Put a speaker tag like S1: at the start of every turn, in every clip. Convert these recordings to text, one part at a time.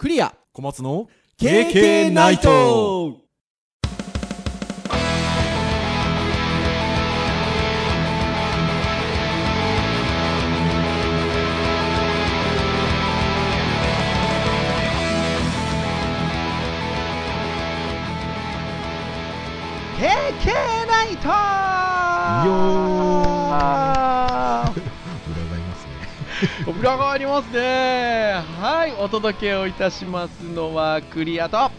S1: クリア。
S2: 小松の
S1: KK ナイト。
S3: ケーケーナイト
S2: よ
S3: ー
S2: ますね
S3: 裏側ありますね。はいお届けをいたしますのはクリアと。
S2: は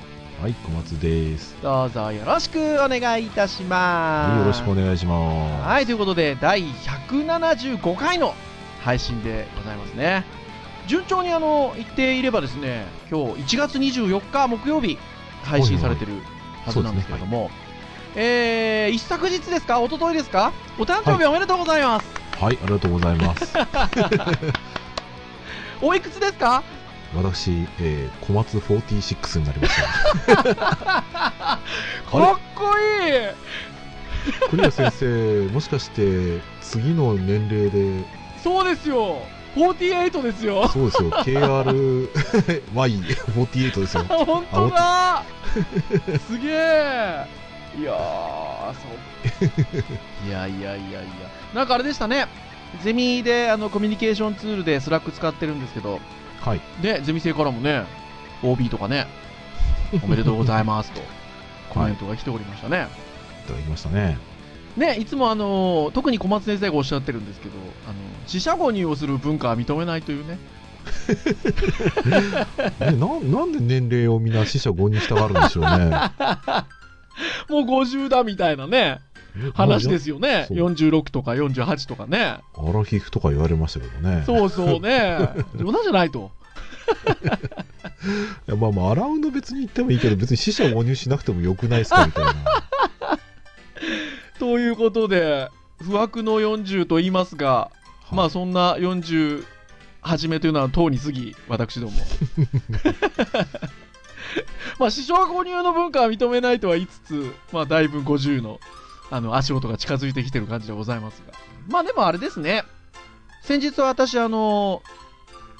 S2: い小松です。
S3: どうぞよろしくお願いいたします。
S2: はいよろしくお願いします。
S3: はいということで第175回の配信でございますね。順調にあの言っていればですね今日1月24日木曜日配信されてるはずなんですけれども、えー、一昨日ですか？一昨日ですか？お誕生日おめでとうございます、
S2: はいありがとうございます。
S3: おいくつですか？
S2: 私、えー、小松46になりました。
S3: かっこいい！
S2: クリア先生もしかして次の年齢で？
S3: そうですよ。48ですよ。
S2: そうですよ。KRY48 ですよ。
S3: 本当だ。すげえ。いやーそういやいやいやいや。なんかあれでしたね。ゼミであのコミュニケーションツールで Slack 使ってるんですけど。
S2: はい。
S3: ねゼミ生からもね。OB とかね。おめでとうございますと。コメントが来ておりましたね、
S2: いただきましたね。
S3: ね、いつもあのー特に小松先生がおっしゃってるんですけど、あの四捨五入をする文化は認めないというね、
S2: ねななんで年齢をみんな死者5にしたがるんでしょうね
S3: もう50だみたいなね、話ですよね、
S2: そう。
S3: 46とか48とかね、
S2: アラヒフとか言われましたけどね。
S3: そうそうね、冗談じゃないと、
S2: いやまあまあアラウンド別に言ってもいいけど別に死者購入しなくてもよくないですかみたいな。
S3: ということで、不惑の40と言いますが、まあそんな40始めというのはとうに過ぎ、私ども。まあ、師匠購入の文化は認めないとは言いつつ、まあ、だいぶ50のあの足音が近づいてきてる感じでございますが。まあでもあれですね、先日私、あの、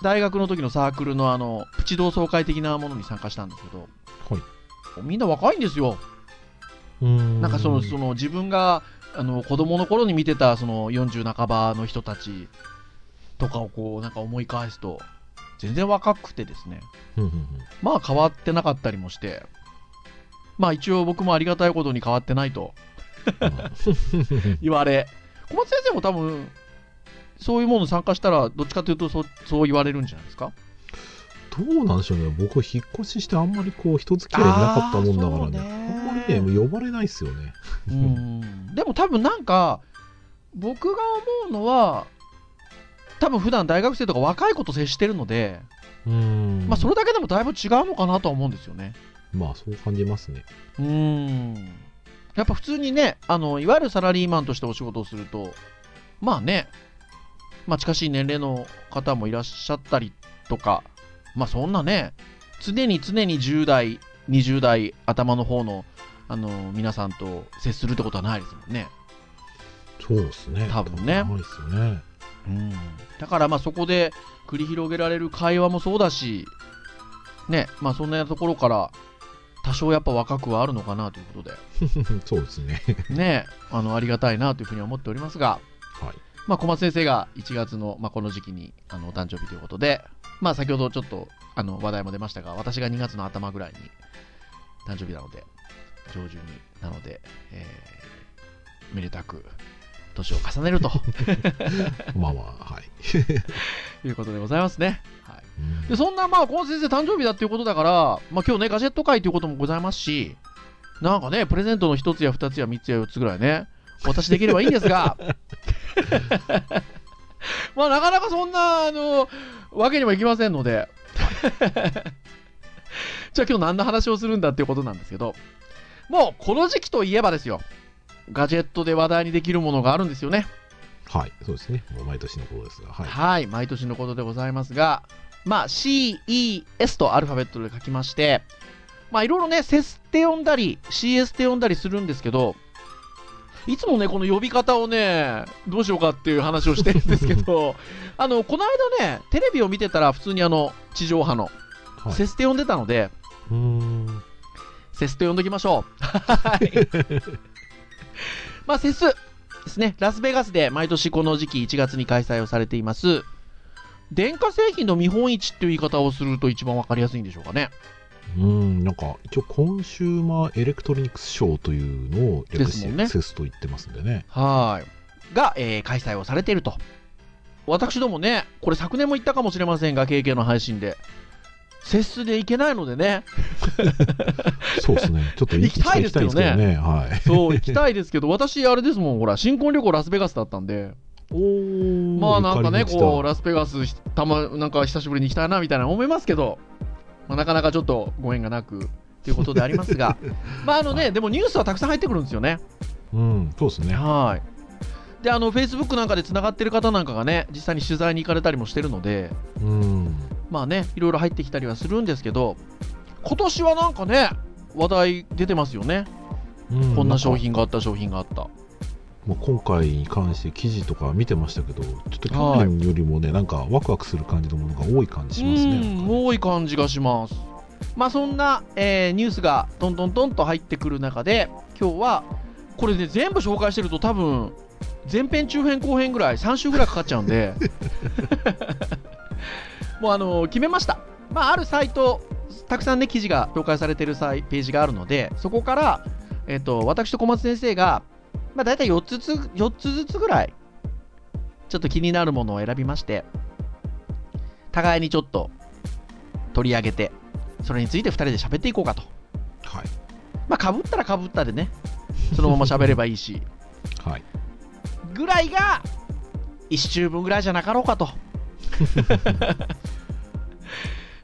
S3: 大学の時のサークルのあの、プチ同窓会的なものに参加したんですけど、
S2: はい
S3: みんな若いんですよ。
S2: な
S3: なんかそのその自分があの子供の頃に見てたその40半ばの人たちとかをこうなんか思い返すと全然若くてですね。
S2: うんうん
S3: まあ変わってなかったりもして。まあ一応僕もありがたいことに変わってないと。
S2: うん。
S3: 言われ。小松先生も多分そういうものに参加したらどっちかというとそそう言われるんじゃないですか？
S2: どうなんでしょうね。僕引っ越ししてあんまりこう人付き合いなかったもんだからね。
S3: あ
S2: んまりねもう呼ばれないですよね。
S3: うん。でも多分なんか僕が思うのは多分普段大学生とか若い子と接してるので、
S2: うん
S3: まあそれだけでもだいぶ違うのかなとは思うんですよね。
S2: まあそう感じますね
S3: うん。やっぱ普通にね、あのいわゆるサラリーマンとしてお仕事をすると、まあね、まあ近しい年齢の方もいらっしゃったりとか、まあそんなね、常に常に10代、20代頭の方のあの皆さんと接するってことはないですもんね。
S2: そうですね
S3: 多分ね
S2: ないですよね
S3: うん、だからまあそこで繰り広げられる会話もそうだし、ね、まあそんなところから多少やっぱ若くはあるのかなということで、
S2: そうですね。
S3: ね、あのありがたいなというふうに思っておりますが、
S2: はい。
S3: まあ小松先生が1月の、まあ、この時期にあのお誕生日ということで、まあ先ほどちょっとあの話題も出ましたが、私が2月の頭ぐらいに誕生日なので、上旬になので、えーめでたく年を重ねると。
S2: まあまあはい。
S3: いうことでございますね。はい。
S2: うん。
S3: でそんなまあ小松先生誕生日だっていうことだから、まあ、今日ねガジェット会ということもございますしなんかねプレゼントの1つや2つや3つや4つぐらいねお渡しできればいいんですが。まあなかなかそんなあのわけにもいきませんので。じゃあ今日何の話をするんだっていうことなんですけどもうこの時期といえばですよガジェットで話題にできるものがあるんですよね。
S2: はいそうですね。もう毎年のことですが。はい。
S3: はい、毎年のことでございますが、まあ、CES とアルファベットで書きまして、まあ、いろいろね、セスって呼んだり、CS って呼んだりするんですけど、いつもね、この呼び方をね、どうしようかっていう話をしてるんですけど、あの、この間ね、テレビを見てたら、普通にあの、地上波の、
S2: はい。
S3: CES って呼んでたので、
S2: うーん。
S3: CES と呼んどきましょう。はい。まあ、 CES ですね。ラスベガスで毎年この時期1月に開催をされています。電化製品の見本市っていう言い方をすると一番わかりやすいんでしょうかね。
S2: うーん、なんか、一応、 Consumer Electronics Show というのを略
S3: ですもんね
S2: して、セスと言ってますんでね。
S3: はい。が、えー開催をされていると。私どもね、これ昨年も言ったかもしれませんが、KK の配信で。セスで行けないのでね、
S2: そうですね。ちょっと
S3: 行き たいですけどね
S2: ね。はい。
S3: そう、行きたいですけど、私、あれですもん、ほら、新婚旅行ラスベガスだったんで、
S2: おー
S3: まあなんかね、こう、
S2: ラ
S3: ラスベガス、たま、なんか久しぶりに行きたいなみたいな思いますけど、まあ、なかなかちょっとご縁がなくということでありますが、まああのね、でもニュースはたくさん入ってくるんですよね。
S2: うん、そうですね。
S3: はい。で、あの、Facebook なんかでつながってる方なんかがね、実際に取材に行かれたりもしてるので、
S2: うん。
S3: まあね、いろいろ入ってきたりはするんですけど、今年はなんかね、話題出てますよね。
S2: うん
S3: こんな商
S2: か
S3: 品があった、商品があった。
S2: まあ、今回に関して記事とか見てましたけど、ちょっと去年よりもね、なんかワクワクする感じのものが多い感じしますね。
S3: うん、多い感じがします。まあそんな、えーニュースがトントントンと入ってくる中で、今日はこれね全部紹介してると多分前編中編後編ぐらい3週ぐらいかかっちゃうんで、もうあの決めました。まああるサイトたくさんね記事が紹介されてるサイページがあるので、そこからえっ、と私と小松先生がまあ大体4つずつ4つずつぐらいちょっと気になるものを選びまして。互いにちょっと取り上げて、それについて2人で喋っていこうかと。
S2: はい。
S3: まあ、かぶったらかぶったでね、そのまま喋ればいいし、
S2: はい。
S3: ぐらいが1週分ぐらいじゃなかろうかと。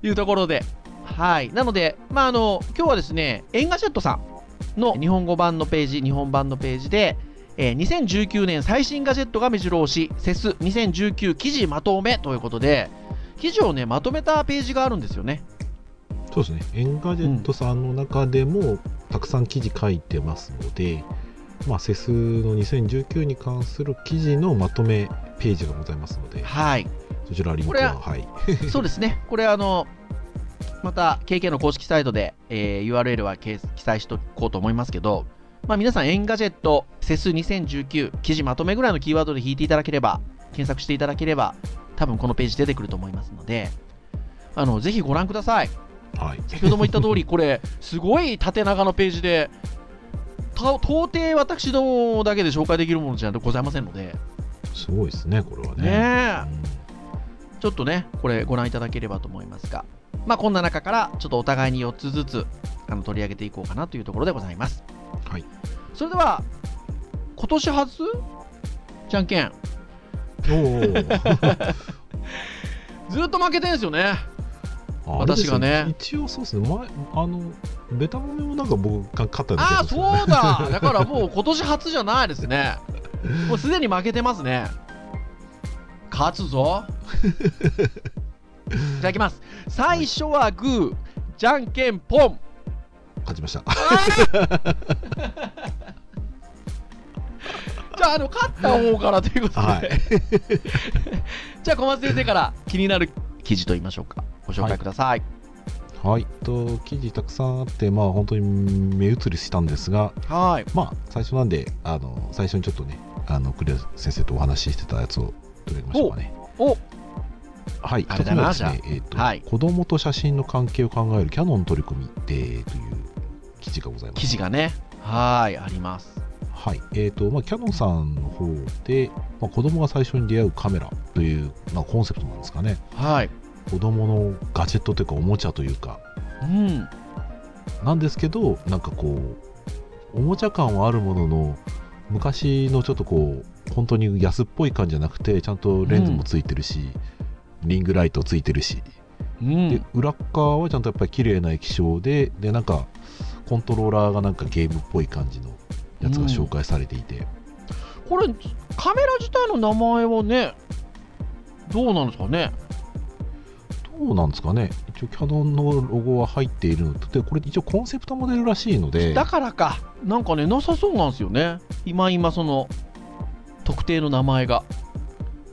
S3: いうところで、はい。なので、まあ、あの、今日はですね、 Engadget さんの日本語版のページ、日本版のページで、えー2019年最新ガジェットが目白押し、 CES 2019記事まとめということで、記事をね、まとめたページがあるんですよね。
S2: そうですね。 Engadget さんの中でも、たくさん記事書いてますので、まあ、 CES の2019に関する記事のまとめページがございますので、
S3: はい。
S2: そちらリンク
S3: は
S2: は、はい。
S3: そうですね。これあの、また KK の公式サイトで、えー URL は記記載しておこうと思いますけど、まあ、皆さん、 Engadget、CES 2019、記事まとめぐらいのキーワードで引いていただければ、検索していただければ、多分このページ出てくると思いますので、あのぜひご覧ください。
S2: はい。
S3: 先ほども言った通り、これ、すごい縦長のページで、た到底私どもだけで紹介できるものじゃございませんので、
S2: すごいですね、これはね。
S3: ねちょっとね、これご覧いただければと思いますが、まあ、こんな中から、ちょっとお互いに4つずつあの取り上げていこうかなというところでございます。
S2: うんはい。
S3: それでは、今年初？じゃんけん。
S2: おー
S3: ずっと負けてんすよね。
S2: あれですよ
S3: 私がね
S2: 一応そうですね、前、あの、ベタもめもなんか僕が勝ったん
S3: ああ、
S2: です
S3: そうだ。だからもう今年初じゃないですね。もうすでに負けてますね。勝つぞ。いただきます。最初はグー、じゃんけんポン。
S2: 勝ちました。
S3: じゃあ、あの、勝った方からということで、
S2: はい。
S3: じゃあ、小松先生から気になる記事と言いましょうか。ご紹介ください。
S2: はい。と、記事たくさんあって、まあ本当に目移りしたんですが、
S3: はい。
S2: まあ最初なんで、あの、最初にちょっとね、あの、クレア先生とお話ししてたやつを取り上げましょうかね。
S3: お
S2: はい。
S3: あれだな
S2: 一つ目はですね、えっ、と、
S3: はい
S2: 子供と写真の関係を考えるキャノン取り組みで、という記事がございます。
S3: 記事がね、はい、あります。
S2: はい。えっ、と、まあ、キャノンさんの方で、まあ、子供が最初に出会うカメラという、まあ、コンセプトなんですかね。
S3: はい。
S2: 子供のガジェットというか、おもちゃというか、
S3: うん。
S2: なんですけど、なんかこう、おもちゃ感はあるものの、昔のちょっとこう、本当に安っぽい感じじゃなくて、ちゃんとレンズもついてるし、リングライトついてるし、
S3: うん。
S2: で、裏っ側はちゃんとやっぱり綺麗な液晶で、で、なんか、コントローラーがなんかゲームっぽい感じのやつが紹介されていて、
S3: これ、カメラ自体の名前はね、どうなんですかね？
S2: どうなんですかね。一応キャノンのロゴは入っているのと、で、これ一応コンセプトモデルらしいので、
S3: だからか、なんかね、なさそうなんですよね。今今、その、特定の名前が。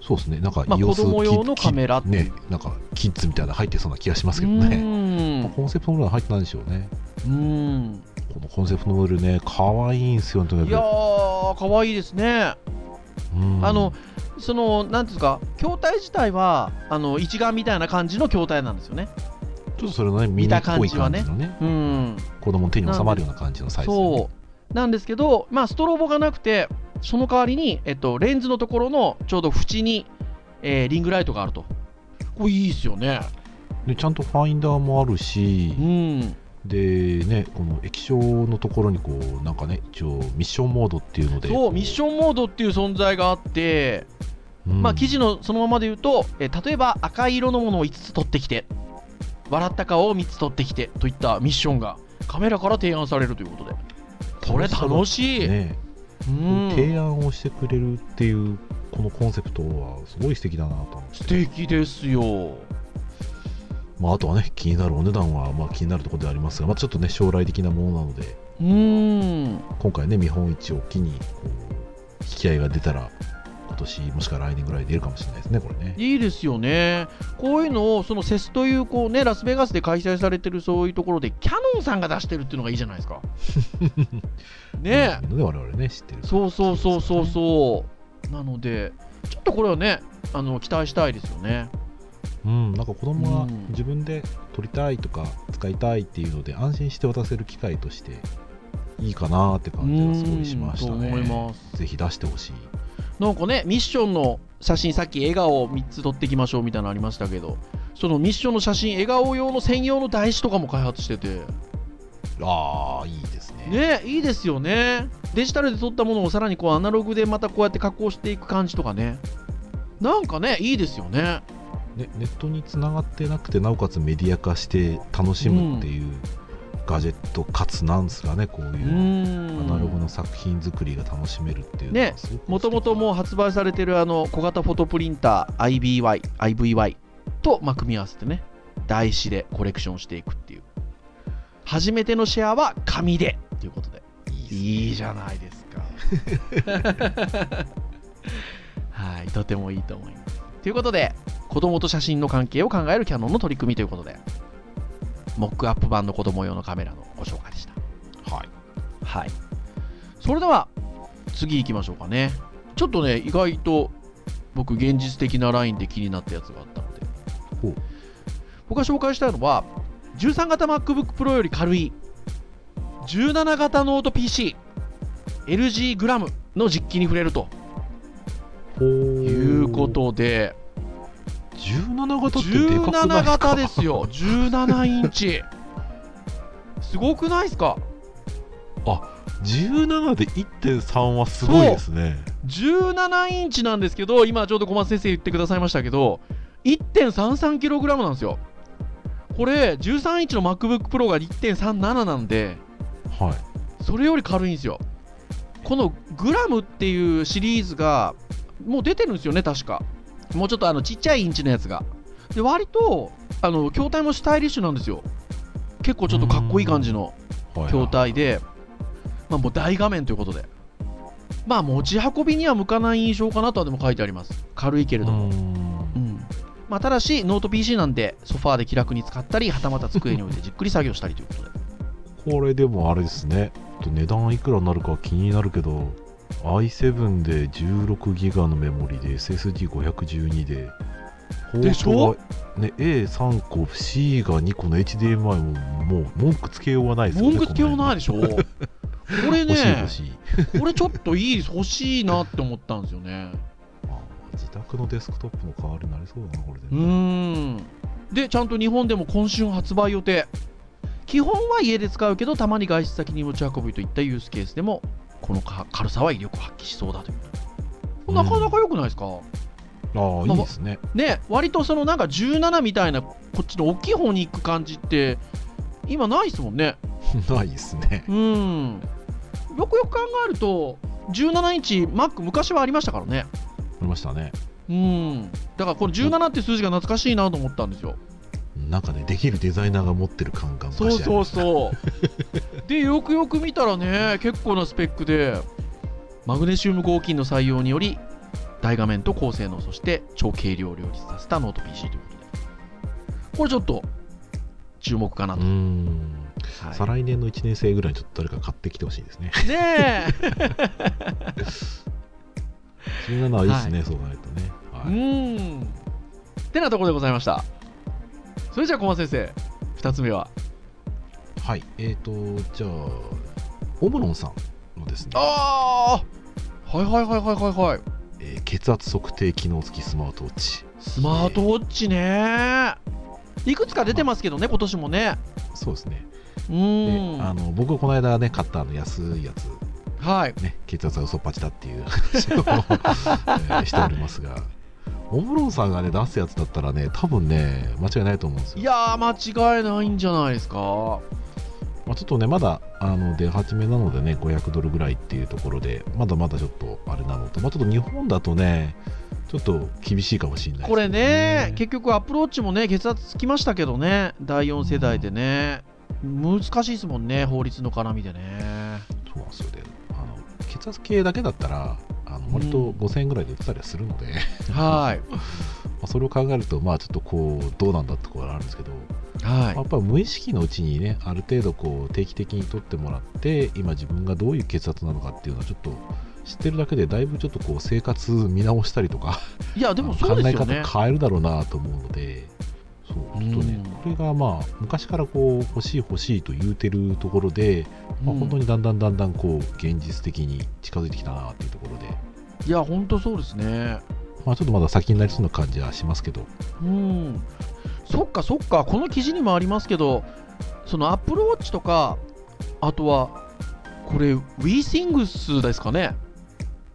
S2: そうですね。なんか
S3: まあ、子供用のカメラ
S2: ねなんかキッズみたいなの入ってそうな気がしますけど
S3: う
S2: ね、まあコンセプトモデルは入ってないんでしょうね。
S3: うーん。
S2: このコンセプトモデルね可愛いんですよとに
S3: いや
S2: か
S3: ーかわいいですねあのそのなんていうんですか筐体自体はあの一眼みたいな感じの筐体なんですよね。
S2: ちょっとそれのねミニっぽい感じのね。
S3: うん。
S2: 子供の手に収まるような感じのサイズで、ね、
S3: そう。なんですけどまあストロボがなくてその代わりに、えっと、レンズのところのちょうど縁に、えーリングライトがあると。これいいですよね。
S2: でちゃんとファインダーもあるし、
S3: うん
S2: でねこの液晶のところにこうなんかね一応ミッションモードっていうので。
S3: そうミッションモードっていう存在があって、
S2: ョン
S3: まあ記事のそのままで言うと、えー例えば赤い色のものを5つ取ってきて笑った顔を3つ取ってきてといったミッションがカメラから提案されるということで。これ楽しい、
S2: ね、
S3: うん。
S2: 提案をしてくれるっていうこのコンセプトはすごい素敵だなと思って。
S3: 素敵ですよ
S2: まあ、あとはね気になるお値段はまあ気になるところではありますが、まあ、ちょっとね将来的なものなので
S3: うん。
S2: 今回ね見本市を機にこう引き合いが出たら今年もしくは来年ぐらい出るかもしれないですねこれね。
S3: いいですよね。こういうのをそのセスというこうねラスベガスで開催されてるそういうところでキャノンさんが出してるっていうのがいいじゃないですか。ね。
S2: そういうので我々ね知ってる。
S3: そうそうそうそうそう。なのでちょっとこれはねあの期待したいですよね
S2: うんなんか子供が
S3: うん。
S2: 自分で撮りたいとか使いたいっていうので安心して渡せる機会としていいかなって感じがすごいしましたね。
S3: うんと思います。
S2: ぜひ出してほしい。
S3: なんかねミッションの写真さっき笑顔を3つ撮っていきましょうみたいなのありましたけどそのミッションの写真笑顔用の専用の台紙とかも開発してて。
S2: ああいいですね。
S3: ねいいですよね。デジタルで撮ったものをさらにこうアナログでまたこうやって加工していく感じとかね。なんかねいいですよね
S2: ね、ネットにつながってなくてなおかつメディア化して楽しむっていうガジェットかつなんですかねこう
S3: う
S2: いうア
S3: ん。
S2: ナログの作品作りが楽しめるっていうの
S3: ねもともともう発売されてるあの小型フォトプリンター IBY、IVY とまあ組み合わせてね台紙でコレクションしていくっていう。初めてのシェアは紙でということで。いいじゃないですか。はいとてもいいと思います。ということで子供と写真の関係を考えるキャノンの取り組みということでモックアップ版の子供用のカメラのご紹介でした。
S2: はい。
S3: はい。それでは、次行きましょうかね。ちょっとね、意外と僕、現実的なラインで気になったやつがあったので。僕が紹介したいのは、13型 MacBook Pro より軽い、17型ノート PC、LG グラムの実機に触れると
S2: ほ
S3: いうことで、
S2: 17型ってでかくない
S3: 17
S2: ですか？
S3: 型ですよ、17インチ。すごくないですか
S2: ？17で1.3はすごいですね
S3: 17インチなんですけど、今ちょうど小松先生言ってくださいましたけど、1.33kg なんですよ。これ、13インチの MacBook Pro が1.37なんで、
S2: はい
S3: それより軽いんですよ。このグラムっていうシリーズが、もう出てるんですよね、確か。もうちょっとあのちっちゃいインチのやつが。で、割と、あの、筐体もスタイリッシュなんですよ。結構ちょっとかっこいい感じの
S2: はい
S3: 筐体で、まあ、もう大画面ということで、まあ、持ち運びには向かない印象かなとはでも書いてあります。軽いけれども。
S2: うーん
S3: うんまあ、ただし、ノート PC なんで、ソファーで気楽に使ったり、はたまた机に置いてじっくり作業したりということで。
S2: これでもあれですねと値段いくらになるか気になるけど i7 で16ギガのメモリで SSD512 で
S3: でしょ？
S2: ね A3 個 C が2個の HDMI ももう文句つけようがないですよね
S3: 文句つけようないでしょ？これねこれちょっといい欲しいなって思ったんですよね。
S2: あ自宅のデスクトップの代わりになりそうだなこれで
S3: うーん。で、ちゃんと日本でも今春発売予定。基本は家で使うけど、たまに外出先に持ち運びといったユースケースでも、このか軽さは威力を発揮しそうだという。なかなか良くないですか、
S2: ああいいですね
S3: ね、割とそのなんか17みたいな、こっちの大きい方に行く感じって、今ないですもんね。
S2: ないですね
S3: うん。よくよく考えると、17インチ Mac 昔はありましたからね。
S2: ありましたね
S3: うん。だからこの17って数字が懐かしいなと思ったんですよ。
S2: なんかねできるデザイナーが持ってる感が
S3: そうそうそう。で、よくよく見たらね、結構なスペックで、マグネシウム合金の採用により、大画面と高性能そして超軽量を両立させたノート PC ということで。これちょっと注目かな
S2: う
S3: と、
S2: ん。
S3: はい。
S2: 再来年の1年生ぐらいにちょっと誰か買ってきてほしいですね。
S3: ね
S2: 17 はいいですね、そう考えるとね、
S3: えう
S2: はい、
S3: ーん。てなところでございましたそれじゃあ小松先生2つ目は？
S2: はい、えーとじゃあオムロンさんのですね、
S3: ああはいはいはいはいはいはい。
S2: えー血圧測定機能付きスマートウォッチ。
S3: スマートウォッチね。いくつか出てますけどね今年もね。
S2: そうですね。
S3: うん。
S2: あの僕この間ね買ったあの安いやつ。
S3: はい。
S2: ね血圧が嘘っぱちだっていう話を、えーしておりますがオムロンさんがね出すやつだったらね多分ね間違いないと思うんですよ。
S3: いやー間違いないんじゃないですか。
S2: まあ、ちょっとねまだあの出始めなのでね500ドルぐらいっていうところでまだまだちょっとあれなのと、まあ、ちょっと日本だとねちょっと厳しいかもしれないです
S3: これね
S2: け
S3: 結局アプローチもね血圧つきましたけどね第4世代でね。難しいですもんね法律の絡みでね。
S2: そうなんですよ。ねあの血圧計だけだったらあの割と
S3: うん
S2: 5000円ぐらいで売ってたりはするので、
S3: はい。
S2: まあそれを考えるとまあちょっとこうどうなんだってところがあるんですけど、
S3: はい。
S2: やっぱり無意識のうちにねある程度こう定期的に取ってもらって今自分がどういう血圧なのかっていうのをちょっと知ってるだけでだいぶちょっとこう生活見直したりとか。
S3: いやでも
S2: 考え方変えるだろうなと思うのでそうちょっとね
S3: うん。
S2: これがまあ昔からこう欲しい欲しいと言うてるところで、まあ、
S3: うん。
S2: 本当にだんだんだんだんこう現実的に近づいてきたなっていうところで、
S3: いや本当そうですね。
S2: まあ、ちょっとまだ先になりそうな感じはしますけど。
S3: うん。そっかそっか。この記事にもありますけどそのアップルウォッチとかあとはこれ WeThings ですかね。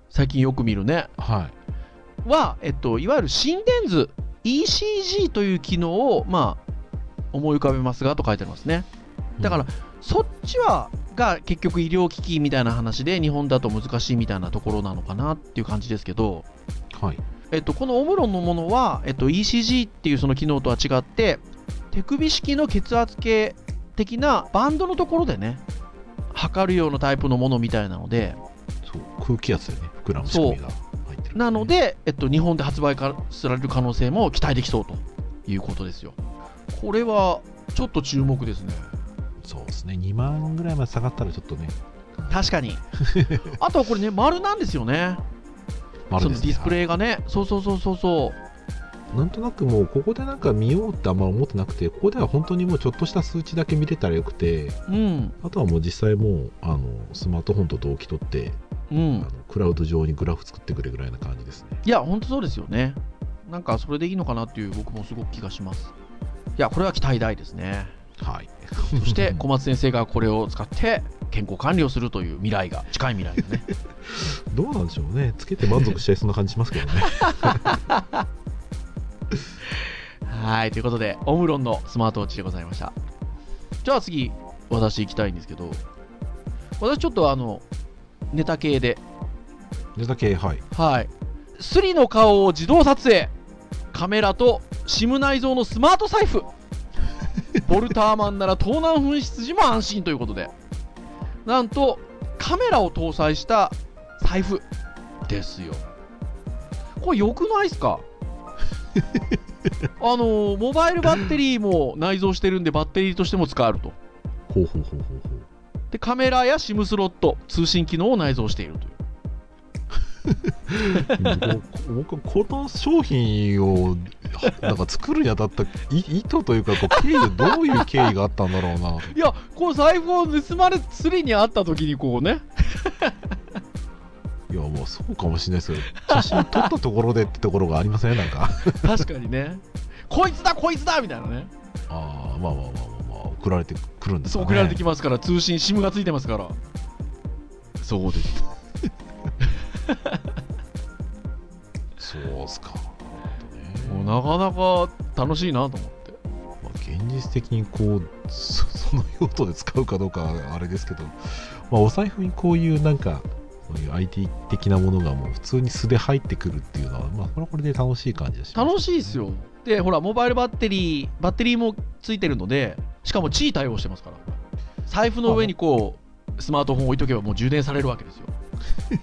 S3: 最近よく見るね。
S2: はい。
S3: は、えっと、いわゆる心電図 ECG という機能を、まあ、思い浮かべますがと書いてありますね。だから、そっちはが結局医療機器みたいな話で日本だと難しいみたいなところなのかなっていう感じですけど、
S2: はい。
S3: えっと、このオムロンのものは、えっと、ECG っていうその機能とは違って手首式の血圧計的なバンドのところでね測るようなタイプのものみたいなので
S2: そう空気圧でね膨らむ仕組みが
S3: なので、えっと、日本で発売される可能性も期待できそうということですよ。これはちょっと注目ですね。
S2: そうですね。2万ぐらいまで下がったらちょっとね。
S3: 確かに。あとはこれね丸なんですよね。
S2: 丸ですね。
S3: そのディスプレイがね、そうそうそうそうそう。
S2: なんとなくもうここでなんか見ようってあんま思ってなくてここでは本当にもうちょっとした数値だけ見れたらよくて
S3: うん。
S2: あとはもう実際もうあのスマートフォンと同期取って、
S3: うん。
S2: クラウド上にグラフ作ってくれぐらいな感じですね。
S3: いや本当そうですよね。なんかそれでいいのかなっていう僕もすごく気がします。いやこれは期待大ですね。
S2: はい。
S3: そして小松先生がこれを使って健康管理をするという未来が近い未来がね。
S2: どうなんでしょうね。つけて満足しちゃいそうな感じしますけどね。
S3: はいということでオムロンのスマートウォッチでございました。じゃあ次私行きたいんですけど私ちょっとあのネタ系で。
S2: ネタ系はい。
S3: はい。スリの顔を自動撮影。カメラと SIM 内蔵のスマート財布。ボルターマンなら盗難紛失時も安心ということで。なんとカメラを搭載した財布ですよ。これ良くないですか？あのモバイルバッテリーも内蔵してるんでバッテリーとしても使えると。
S2: ほうほうほうほうほう
S3: でカメラや SIM スロット通信機能を内蔵しているという。
S2: 僕僕この商品をなんか作るにあたったい意図というかこう経緯どういう経緯があったんだろうな。い
S3: やこの財布を盗まれスリにあった時にこうね。
S2: いやまあそうかもしれないですけど写真撮ったところでってところがありません？なんか。
S3: 確かにね。こいつだこいつだみたいなね。
S2: ああまあまあまあ、まあ、送られてくるんですかね。
S3: 送られてきますから。通信 SIM がついてますから。そうです。
S2: そうっすか、
S3: もうなかなか楽しいなと思って。
S2: まあ、現実的にこうそ その用途で使うかどうかはあれですけど、まあ、お財布にこういうなんかそういう IT 的なものがもう普通に素で入ってくるっていうのは、まあ、これはこれで楽しい感じがします、
S3: 楽しいですよでほらモバイルバッテリーバッテリーもついてるのでしかも地位対応してますから。財布の上にこうスマートフォンを置いとけばもう充電されるわけですよ。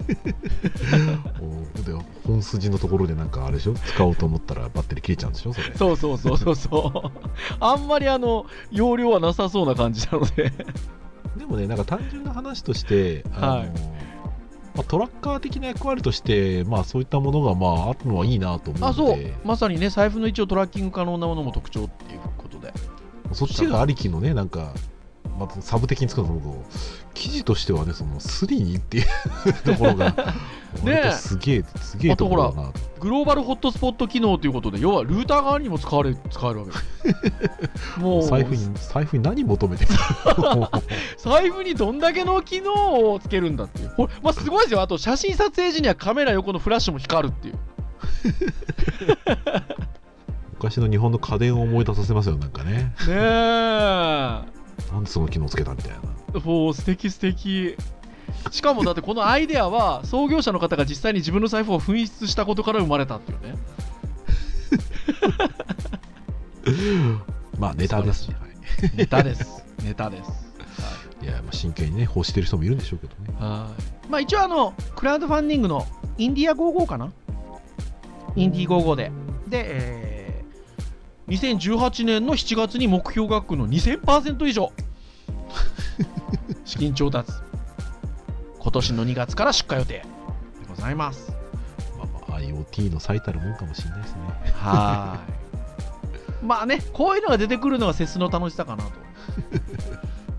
S2: 本筋のところでなんかあれでしょ？使おうと思ったらバッテリー切れちゃうんでしょ？それ。
S3: そうそうそうそうそう。あんまりあの容量はなさそうな感じなので。
S2: でもねなんか単純な話としてあの、
S3: はい
S2: まあ、トラッカー的な役割として、まあ、そういったものがまああるのはいいなと思うの
S3: あそう。
S2: で
S3: まさにね財布の位置をトラッキング可能なものも特徴っていうことで。
S2: そっちがありきのねなんか、まあ、サブ的に作るのと記事としてはねそのスリーっていう ところが割とすげえすげえところだなと
S3: グローバルホットスポット機能ということで要はルーター側にも使われ使えるわけです。もう
S2: 財布に財布に何求めてる？の
S3: 財布にどんだけの機能をつけるんだっていう。これ、まあ、すごいですよ。あと写真撮影時にはカメラ横のフラッシュも光るっていう。
S2: 昔の日本の家電を思い出させますよなんかね。
S3: ねえ。
S2: なんでその機能つけたみたいな。
S3: もう素敵素敵しかもだってこのアイデアは創業者の方が実際に自分の財布を紛失したことから生まれたっていうね。
S2: まあネタです。ね、はい。
S3: ネタです。ネタです。
S2: い。やまあ真剣にね欲してる人もいるんでしょうけどね。
S3: はい。まあ一応あのクラウドファンディングのインディア55かな？インディ55で。で、えー2018年の7月に目標額の2000%以上。資金調達今年の2月から出荷予定。でございます。
S2: まあ、まあ IoT の最たるもんかもしれないですね。
S3: はい。まあねこういうのが出てくるのがセスの楽しさかなと。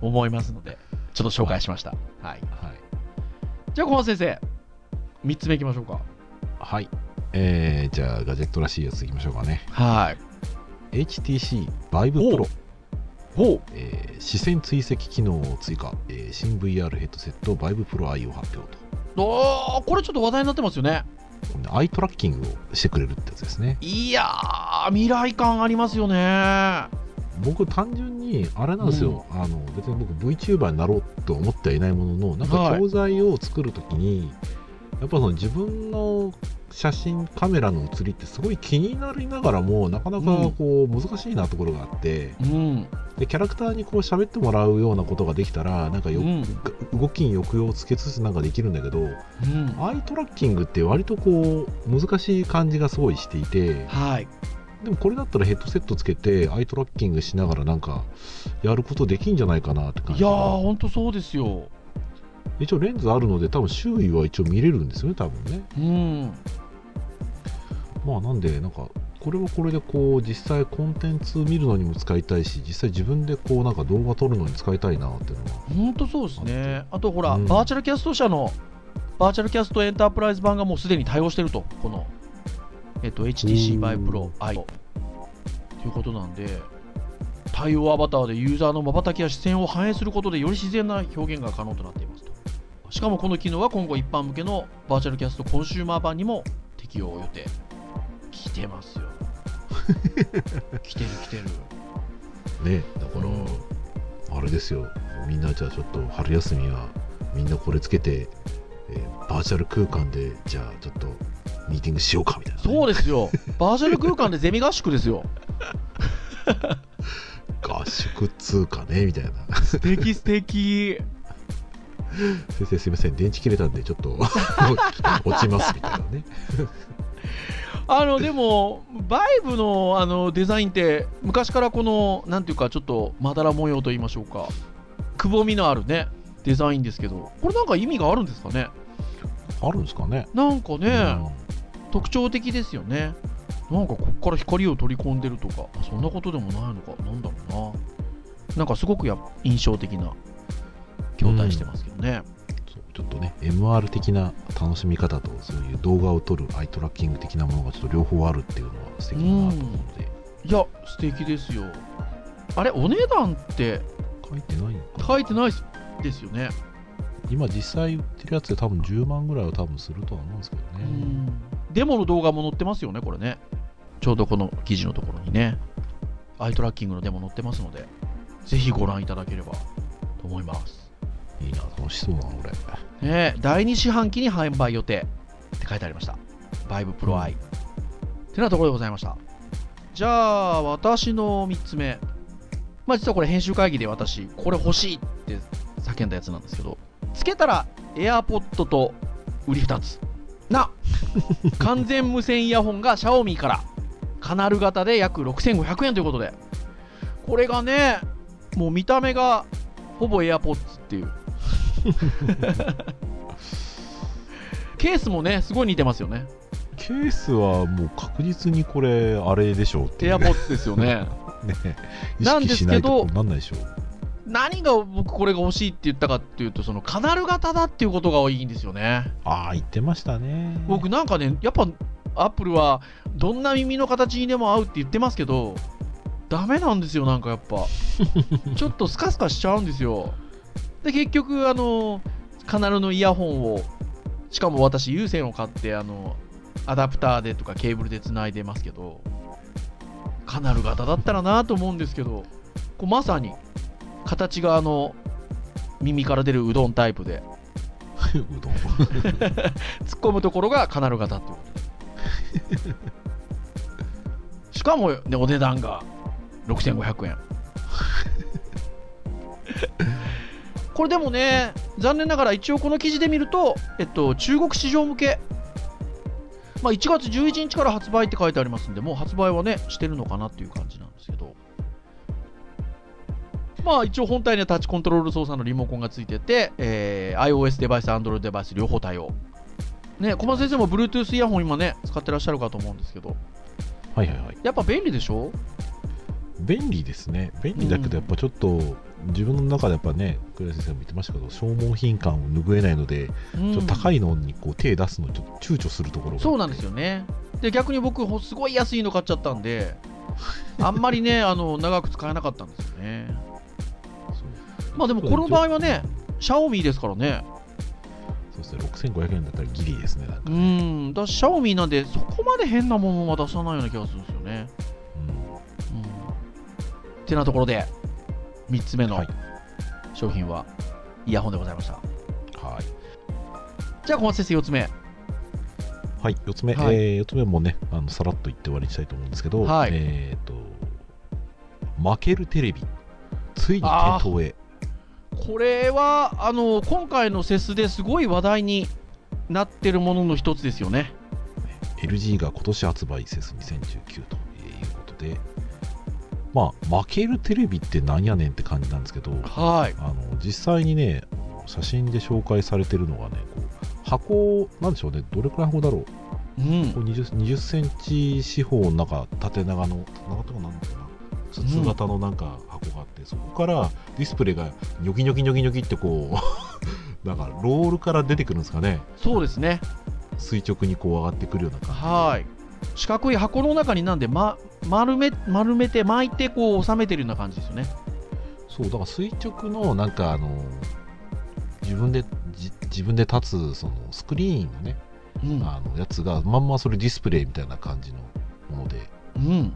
S3: 思いますのでちょっと紹介しました、はい、
S2: はい。
S3: じゃあ小松先生3つ目いきましょうか。
S2: はい。えー、じゃあ、ガジェットらしいやついきましょうかね。
S3: はい。
S2: HTC Vive Pro、
S3: ほ
S2: えー視線追跡機能を追加、えー新 VR ヘッドセット Vive Pro i を発表と。
S3: うおーこれちょっと話題になってますよね。
S2: これねアイトラッキングをしてくれるってやつですね。
S3: いやー未来感ありますよね。
S2: 僕、単純に、あれなんですよ、あの別に僕、VTuber になろうと思ってはいないものの、なんか
S3: はい。
S2: 教材を作るときに、やっぱその自分の写真、カメラの写りってすごい気になりながらも、なかなかこう難しいなところがあって、
S3: うん。
S2: でキャラクターにこう喋ってもらうようなことができたらなんかよ、
S3: うん。
S2: 動きに抑揚をつけつつなんかできるんだけど
S3: うん。
S2: アイトラッキングって割とこう難しい感じがすごいしていて
S3: はい。
S2: でもこれだったらヘッドセットつけてアイトラッキングしながらなんかやることできんじゃないかなって感じ。
S3: いやーほんとそうですよ。
S2: 一応レンズあるので多分周囲は一応見れるんですよね多分ね。
S3: うん
S2: まあなんでなんかこれはこれでこう実際コンテンツ見るのにも使いたいし実際自分でこうなんか動画撮るのに使いたいなっていうのは。
S3: ほんとそうですね。あとほら、
S2: うん
S3: バーチャルキャスト社のバーチャルキャストエンタープライズ版がもうすでに対応してると。この、えっと、HTC
S2: お
S3: Vive
S2: ー
S3: Pro Eye ということなんで対応アバターでユーザーの瞬きや視線を反映することでより自然な表現が可能となっていますと。しかもこの機能は今後一般向けのバーチャルキャストコンシューマー版にも適用予定来てますよ。来てる来てる。
S2: ねだから、あれですよ。みんなじゃあちょっと春休みはみんなこれつけて、えーバーチャル空間でじゃあちょっとミーティングしようかみたいなね、
S3: そうですよ。バーチャル空間でゼミ合宿ですよ。
S2: 合宿通貨ねみたいな。
S3: 素敵素敵。
S2: 先生すいません電池切れたんでちょっと 落ちますみたいなね
S3: あのでもバイブのあのデザインって昔からこのなんていうかちょっとまだら模様と言いましょうか。くぼみのあるねデザインですけどこれなんか意味があるんですかね？
S2: あるんですかね？
S3: なんかね、
S2: うん。
S3: 特徴的ですよね。なんかこっから光を取り込んでるとかそんなことでもないのかなんだろうな。なんかすごくや印象的な筐体してますけどね、
S2: そうちょっとね MR 的な楽しみ方とそういう動画を撮るアイトラッキング的なものがちょっと両方あるっていうのは素敵だなと思うので、
S3: いや素敵ですよ。あれお値段って
S2: 書いてないのかな？
S3: 書いてないですよね。
S2: 今実際売ってるやつで多分10万ぐらいは多分するとは思うんですけどね、
S3: デモの動画も載ってますよね、これね。ちょうどこの記事のところにね、アイトラッキングのデモ載ってますので、ぜひご覧いただければと思います。
S2: いいな楽しそうだな俺
S3: ねえ第2四半期に販売予定って書いてありました。バイブプロアイ。ってなところでございました。じゃあ、私の3つ目。まあ実はこれ編集会議で私、これ欲しいって叫んだやつなんですけど、つけたら AirPod と売り2つな 完全無線イヤホンがシャオミからカナル型で約6500円ということでこれがねもう見た目がほぼ AirPods っていう ケースもねすごい似てますよね。
S2: ケースはもう確実にこれあれでしょうっていう、
S3: AirPods ですよね。
S2: ね。意
S3: なんですけど
S2: 識しないとなんないでしょう。
S3: 何が僕これが欲しいって言ったかっていうとそのカナル型だっていうことが多いんですよね。
S2: ああ言ってましたね。
S3: 僕なんかねやっぱアップルはどんな耳の形にでも合うって言ってますけどダメなんですよなんかやっぱ。ちょっとスカスカしちゃうんですよで結局あのカナルのイヤホンをしかも私有線を買ってあのアダプターでとかケーブルでつないでますけどカナル型だったらなと思うんですけどこうまさに形があの耳から出るうどんタイプで。
S2: うどん。
S3: 突っ込むところがカナル型ってことでしかも、ね、お値段が6500円これでもね残念ながら一応この記事で見ると、えっと、中国市場向け、まあ、1月11日から発売って書いてありますんでもう発売はねしてるのかなっていう感じなんですけど。まあ一応本体にはタッチコントロール操作のリモコンがついてて、えー iOS デバイス、Android デバイス両方対応。ね、小松先生も Bluetooth イヤホン今ね、使ってらっしゃるかと思うんですけど、
S2: はいはいはい。
S3: やっぱ便利でしょ？
S2: 便利ですね。便利だけどやっぱちょっと自分の中でやっぱね倉井先生も言ってましたけど消耗品感を拭えないので、
S3: うん。
S2: ちょっと高いのにこう手出すのちょっと躊躇するところが
S3: そうなんですよね。で、逆に僕、ほすごい安いの買っちゃったんで、あんまりね、あの長く使えなかったんですよね。まあでも、この場合はね、シャオミですからね。
S2: そうですね。6500円だったらギリですねなんか
S3: う
S2: ね、
S3: ん、だシャオミなんで、そこまで変なものは出さないような気がするんですよね。てなところで、3つ目の
S2: はい
S3: 商品は、イヤホンでございました。
S2: はい
S3: じゃあ、小松先生、4つ目。
S2: はい、4つ目、
S3: はい
S2: えー、4つ目もね、あのさらっと言って終わりにしたいと思うんですけど、
S3: はい
S2: えっ、と、負けるテレビ、ついに店頭へ。
S3: これはあの今回のセスですごい話題になってるものの一つですよね。
S2: LG が今年発売セス2019ということで、まあ、負けるテレビってなんやねんって感じなんですけど、
S3: はい。
S2: あの実際にね、写真で紹介されてるのがね、こう箱、なんでしょうね、どれくらいの箱だろう、
S3: うん
S2: こう 20, 20センチ四方の中、縦長の、縦長とかなんだろうな、筒型のなんか箱があって、そこからディスプレイがニョキニョキニョキニョキってこう、なんかロールから出てくるんですかね、
S3: そうですね。
S2: 垂直にこう上がってくるような感じで。
S3: はい。四角い箱の中になんで、ま、丸め丸めて巻いてこう収めてるような感じですよね。
S2: そうだから垂直のなんかあの自分でじ自分で立つそのスクリーンのね、
S3: うん。
S2: あのやつがまんまそれディスプレイみたいな感じのもので、
S3: うん、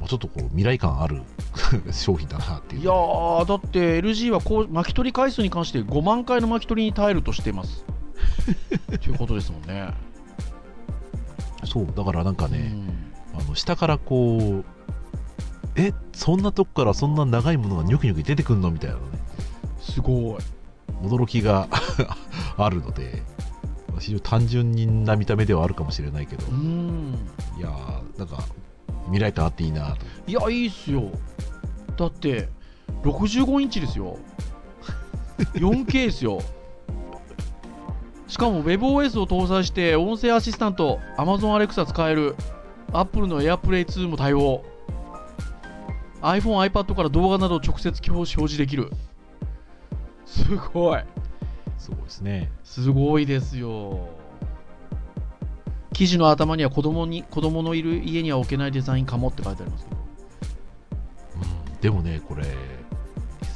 S2: まあ、ちょっとこう未来感ある 商品だなっていう
S3: いやーだって LG はこう巻き取り回数に関して5万回の巻き取りに耐えるとしています。ということですもんね。
S2: そうだからなんかね、
S3: うん
S2: あの下からこうえそんなとこからそんな長いものがニョキニョキ出てくんのみたいなね
S3: すごい。
S2: 驚きが あるので非常に単純な見た目ではあるかもしれないけど、
S3: うん。
S2: いやーなんか未来感あっていいなと
S3: いや、いいっすよ。だって、65インチですよ。4K ですよ。しかも WebOS を搭載して音声アシスタント Amazon Alexa 使える Apple の AirPlay 2も対応。iPhone、iPad から動画などを直接表示できる。すごい。
S2: すごいですね。
S3: すごいですよ。記事の頭には子供に子供のいる家には置けないデザインかもって書いてありますけど。
S2: うん。でもねこれ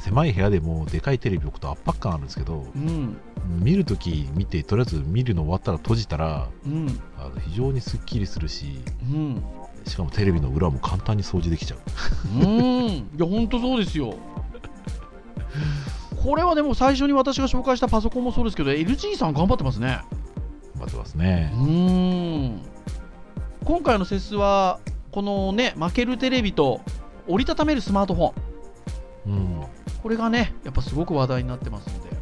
S2: 狭い部屋でもでかいテレビ置くと圧迫感あるんですけど
S3: うん
S2: 見るとき見てとりあえず見るの終わったら閉じたら
S3: うん。
S2: あの非常にすっきりするし
S3: うん。
S2: しかもテレビの裏も簡単に掃除できちゃう。
S3: うん。いや本当そうですよ。これはでも最初に私が紹介したパソコンもそうですけど LG さん頑張ってますね。
S2: 待ってますね。
S3: うーん。今回のセスはこのね負けるテレビと折りたためるスマートフォン。
S2: うん、ね
S3: これがねやっぱすごく話題になってますので。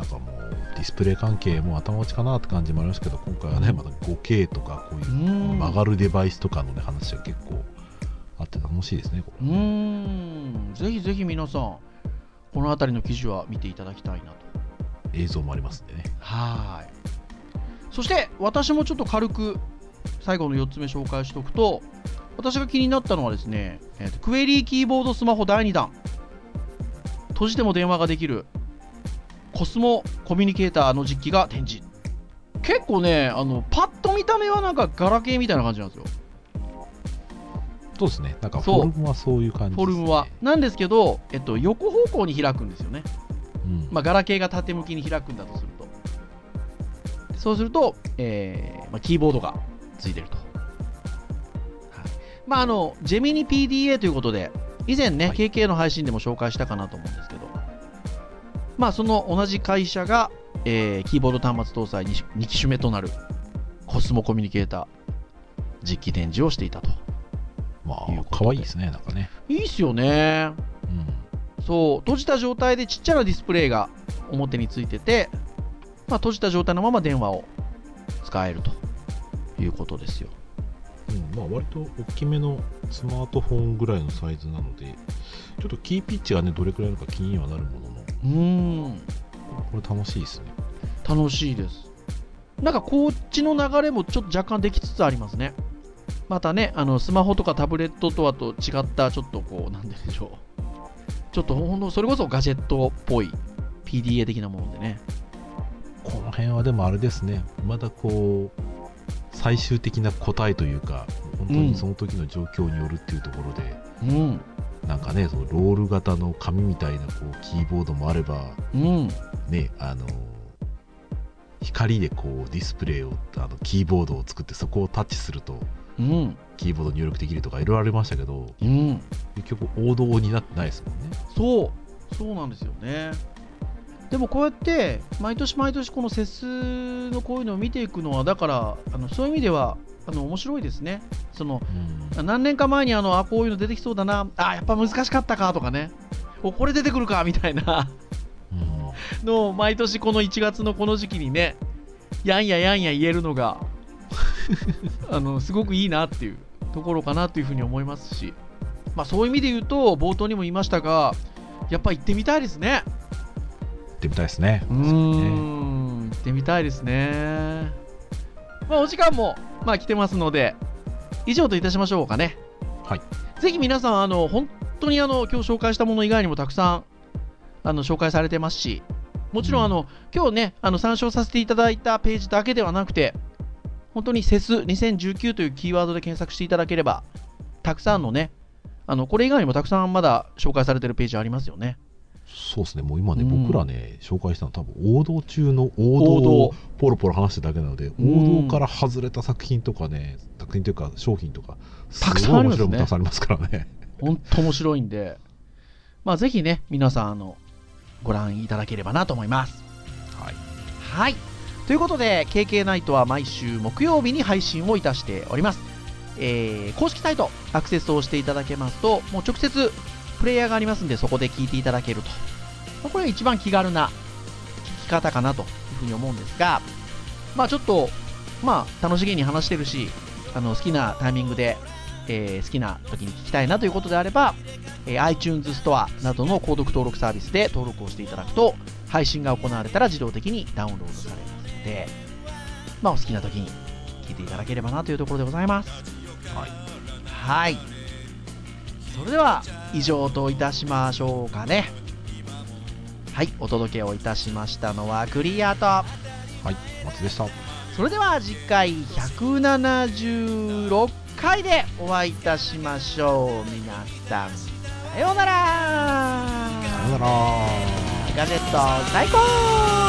S2: なんかもうディスプレイ関係も頭打ちかなって感じもありますけど今回はねまた 5K とかこういう
S3: うん。
S2: 曲がるデバイスとかの、ね、話が結構あって楽しいですねこれ。ね
S3: ん。ぜひぜひ皆さんこの辺りの記事は見ていただきたいなと。
S2: 映像もありますんでね。
S3: はーい。そして私もちょっと軽く最後の4つ目紹介しておくと私が気になったのはですね、えーとクエリーキーボードスマホ第2弾。閉じても電話ができるコスモコミュニケーターの実機が展示。結構ねあのパッと見た目はなんかガラケーみたいな感じなんですよ。
S2: そうですね。なんかフォルムはそういう感じね、
S3: フォルムは。なんですけど、えっと、横方向に開くんですよね。
S2: うん。
S3: まあ、ガラケーが縦向きに開くんだとすると。そうすると、えーまあ、キーボードがついてると、はい。まあ、あのジェミニ PDA ということで以前ね、
S2: はい。
S3: KK の配信でも紹介したかなと思うんですまあ、その同じ会社が、えーキーボード端末搭載 2, 2機種目となるコスモコミュニケーター実機展示をしていたと。
S2: まあ
S3: いうことで。
S2: 可愛いですねなんかね。
S3: いいっすよね。
S2: うん。
S3: そう。閉じた状態でちっちゃなディスプレイが表についてて、まあ、閉じた状態のまま電話を使えると。いうことですよ。
S2: うんまあ、割と大きめのスマートフォンぐらいのサイズなのでちょっとキーピッチがねどれくらいあるか気にはなるものの
S3: うーん
S2: これ楽しいですね
S3: 楽しいです。なんかこっちの流れもちょっと若干できつつありますね。またね、あのスマホとかタブレットとはと違った、ちょっとこう、なんででしょう。ちょっとほんと、それこそガジェットっぽい PDA 的なものでね。
S2: この辺はでもあれですねまだこう最終的な答えというか本当にその時の状況によるっていうところで、
S3: うん。
S2: なんかねそのロール型の紙みたいなこうキーボードもあれば
S3: うん。
S2: ねあの光でこうディスプレイをあのキーボードを作ってそこをタッチすると
S3: うん。
S2: キーボード入力できるとかいろいろありましたけど
S3: うん。
S2: 結局王道になってないですもんね
S3: そう、そうなんですよね。でもこうやって毎年毎年この節数のこういうのを見ていくのはだからあのそういう意味ではあの面白いですね。その
S2: うん。
S3: 何年か前にあのあこういうの出てきそうだなあやっぱ難しかったかとかね。おこれ出てくるかみたいな。
S2: うん。
S3: のを毎年この1月のこの時期にねやんややんや言えるのが あのすごくいいなっていうところかなというふうに思いますし、まあ、そういう意味で言うと冒頭にも言いましたがやっぱ行ってみたいですね。
S2: 行ってみたいですね
S3: うーん、行ってみたいですね。まあ、お時間も、まあ、来てますので、以上といたしましょうかね。
S2: はい。
S3: ぜひ皆さん、あの、本当にあの、今日紹介したもの以外にもたくさん、あの、紹介されてますし、もちろん、
S2: うん
S3: あの、今日ね、あの、参照させていただいたページだけではなくて、本当にセス2019というキーワードで検索していただければ、たくさんのね、あの、これ以外にもたくさんまだ紹介されてるページありますよね。
S2: そうですね。もう今ね、
S3: うん
S2: 僕らね紹介したの多分王道中の王
S3: 王道。
S2: 道をポロポロ話してるだけなので、
S3: うん。
S2: 王道から外れた作品とかね作品というか商品とか
S3: たくさん
S2: 面白いものたくさんありますからね。
S3: 本当面白いんで、まあ、ぜひね、皆さん、あの、ご覧いただければなと思います。
S2: はい。
S3: はい。ということで、KK ナイトは毎週木曜日に配信をいたしております。えー公式サイト、アクセスをしていただけますと、もう直接、プレイヤーがありますんで、そこで聞いていただけると。まあこれが一番気軽な聞き方かなというふうに思うんですが、まあちょっと、まあ楽しげに話してるし、あの好きなタイミングでえー好きな時に聞きたいなということであれば、えー iTunes ストアなどの購読登録サービスで登録をしていただくと配信が行われたら自動的にダウンロードされますので、まあ、お好きな時に聞いていただければなというところでございます。
S2: はい。
S3: はいそれでは以上といたしましょうかね。はいお届けをいたしましたのはクリアと
S2: はい松でした。
S3: それでは次回176回でお会いいたしましょう。皆さんさようなら。
S2: さよなら。
S3: ガジェット最高